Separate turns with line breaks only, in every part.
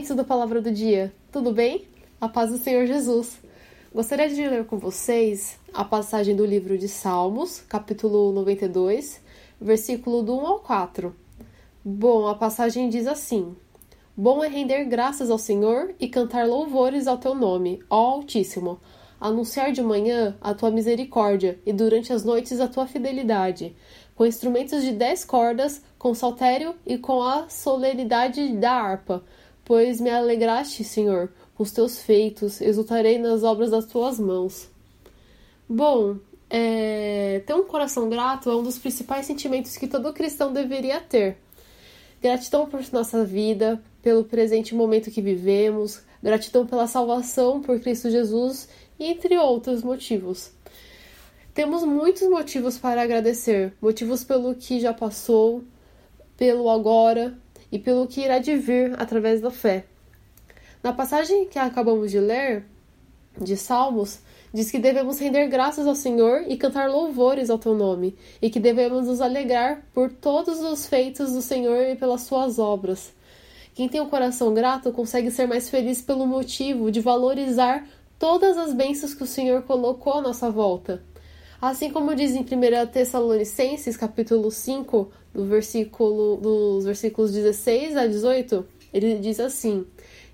Ouvintes da Palavra do Dia, tudo bem? A paz do Senhor Jesus. Gostaria de ler com vocês a passagem do livro de Salmos, capítulo 92, versículo do 1 ao 4. Bom, a passagem diz assim: Bom é render graças ao Senhor e cantar louvores ao teu nome, ó Altíssimo. Anunciar de manhã a tua misericórdia e durante as noites a tua fidelidade, com instrumentos de dez cordas, com saltério e com a solenidade da harpa. Pois me alegraste, Senhor, com os teus feitos, exultarei nas obras das tuas mãos. Bom, é... ter um coração grato é um dos principais sentimentos que todo cristão deveria ter. Gratidão por nossa vida, pelo presente momento que vivemos, gratidão pela salvação por Cristo Jesus entre outros motivos. Temos muitos motivos para agradecer, motivos pelo que já passou, pelo agora e pelo que irá de vir através da fé. Na passagem que acabamos de ler, de Salmos, diz que devemos render graças ao Senhor e cantar louvores ao teu nome, e que devemos nos alegrar por todos os feitos do Senhor e pelas suas obras. Quem tem um coração grato consegue ser mais feliz pelo motivo de valorizar todas as bênçãos que o Senhor colocou à nossa volta. Assim como diz em 1 Tessalonicenses, capítulo 5, do versículo, dos versículos 16 a 18, ele diz assim: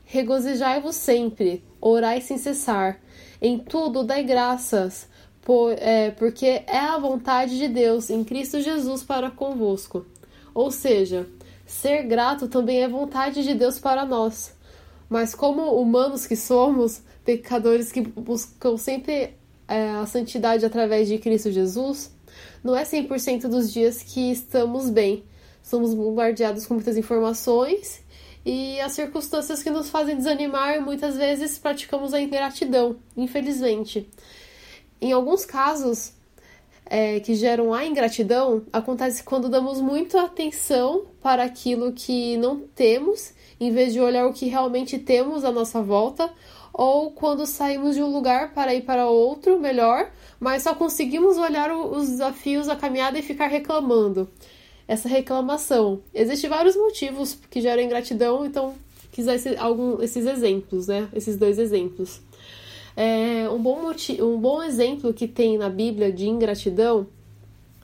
Regozijai-vos sempre, orai sem cessar, em tudo dai graças, por, é, porque é a vontade de Deus em Cristo Jesus para convosco. Ou seja, ser grato também é vontade de Deus para nós. Mas como humanos que somos, pecadores que buscam sempre a santidade através de Cristo Jesus, não é 100% dos dias que estamos bem. Somos bombardeados com muitas informações e as circunstâncias que nos fazem desanimar, muitas vezes praticamos a ingratidão, infelizmente. Em alguns casos é, que geram a ingratidão, acontece quando damos muita atenção para aquilo que não temos, em vez de olhar o que realmente temos à nossa volta, ou quando saímos de um lugar para ir para outro melhor, mas só conseguimos olhar os desafios, a caminhada e ficar reclamando essa reclamação. Existem vários motivos que geram ingratidão, então quis dar esse, algum, esses exemplos, né? Esses dois exemplos. É, um, bom um bom exemplo que tem na Bíblia de ingratidão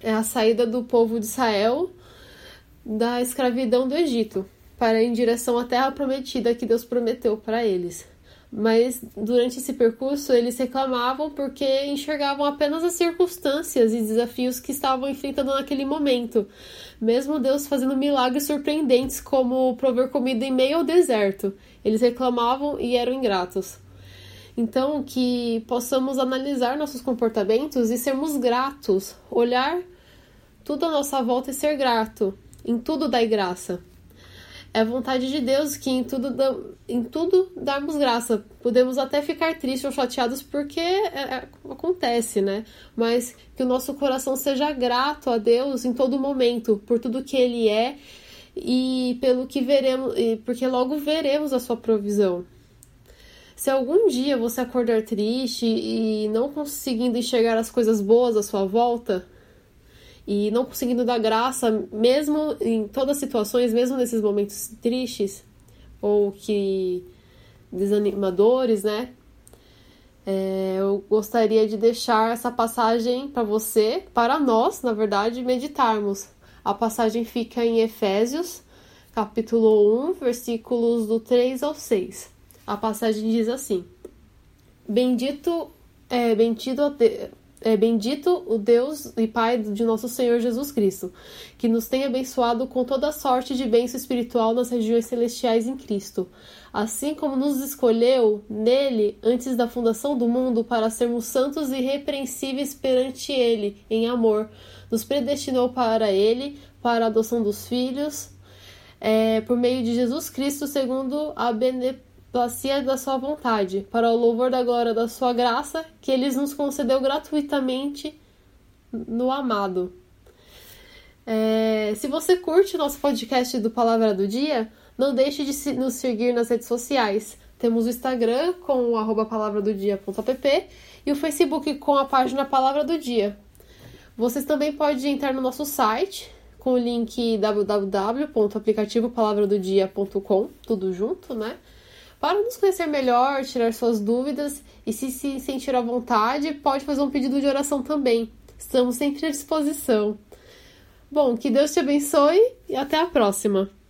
é a saída do povo de Israel da escravidão do Egito para ir em direção à terra prometida que Deus prometeu para eles mas durante esse percurso eles reclamavam porque enxergavam apenas as circunstâncias e desafios que estavam enfrentando naquele momento. Mesmo Deus fazendo milagres surpreendentes, como prover comida em meio ao deserto, eles reclamavam e eram ingratos. Então, que possamos analisar nossos comportamentos e sermos gratos, olhar tudo à nossa volta e ser grato, em tudo dai graça. É vontade de Deus que em tudo, em tudo darmos graça. Podemos até ficar tristes ou chateados porque é, é, acontece, né? Mas que o nosso coração seja grato a Deus em todo momento, por tudo que Ele é e pelo que veremos, porque logo veremos a sua provisão. Se algum dia você acordar triste e não conseguindo enxergar as coisas boas à sua volta, e não conseguindo dar graça, mesmo em todas as situações, mesmo nesses momentos tristes ou que desanimadores, né? É, eu gostaria de deixar essa passagem para você, para nós, na verdade, meditarmos. A passagem fica em Efésios, capítulo 1, versículos do 3 ao 6. A passagem diz assim: Bendito é bendito é, bendito o Deus e Pai de nosso Senhor Jesus Cristo, que nos tem abençoado com toda sorte de bênção espiritual nas regiões celestiais em Cristo, assim como nos escolheu nele antes da fundação do mundo para sermos santos e irrepreensíveis perante ele em amor, nos predestinou para ele, para a adoção dos filhos, é, por meio de Jesus Cristo, segundo a benevolência placia da sua vontade, para o louvor da glória da sua graça, que ele nos concedeu gratuitamente no amado. É, se você curte nosso podcast do Palavra do Dia, não deixe de nos seguir nas redes sociais. Temos o Instagram com o arroba palavradodia.app e o Facebook com a página Palavra do Dia. Vocês também podem entrar no nosso site com o link www.aplicativopalavradodia.com, tudo junto, né? Para nos conhecer melhor, tirar suas dúvidas e se se sentir à vontade, pode fazer um pedido de oração também. Estamos sempre à disposição. Bom, que Deus te abençoe e até a próxima!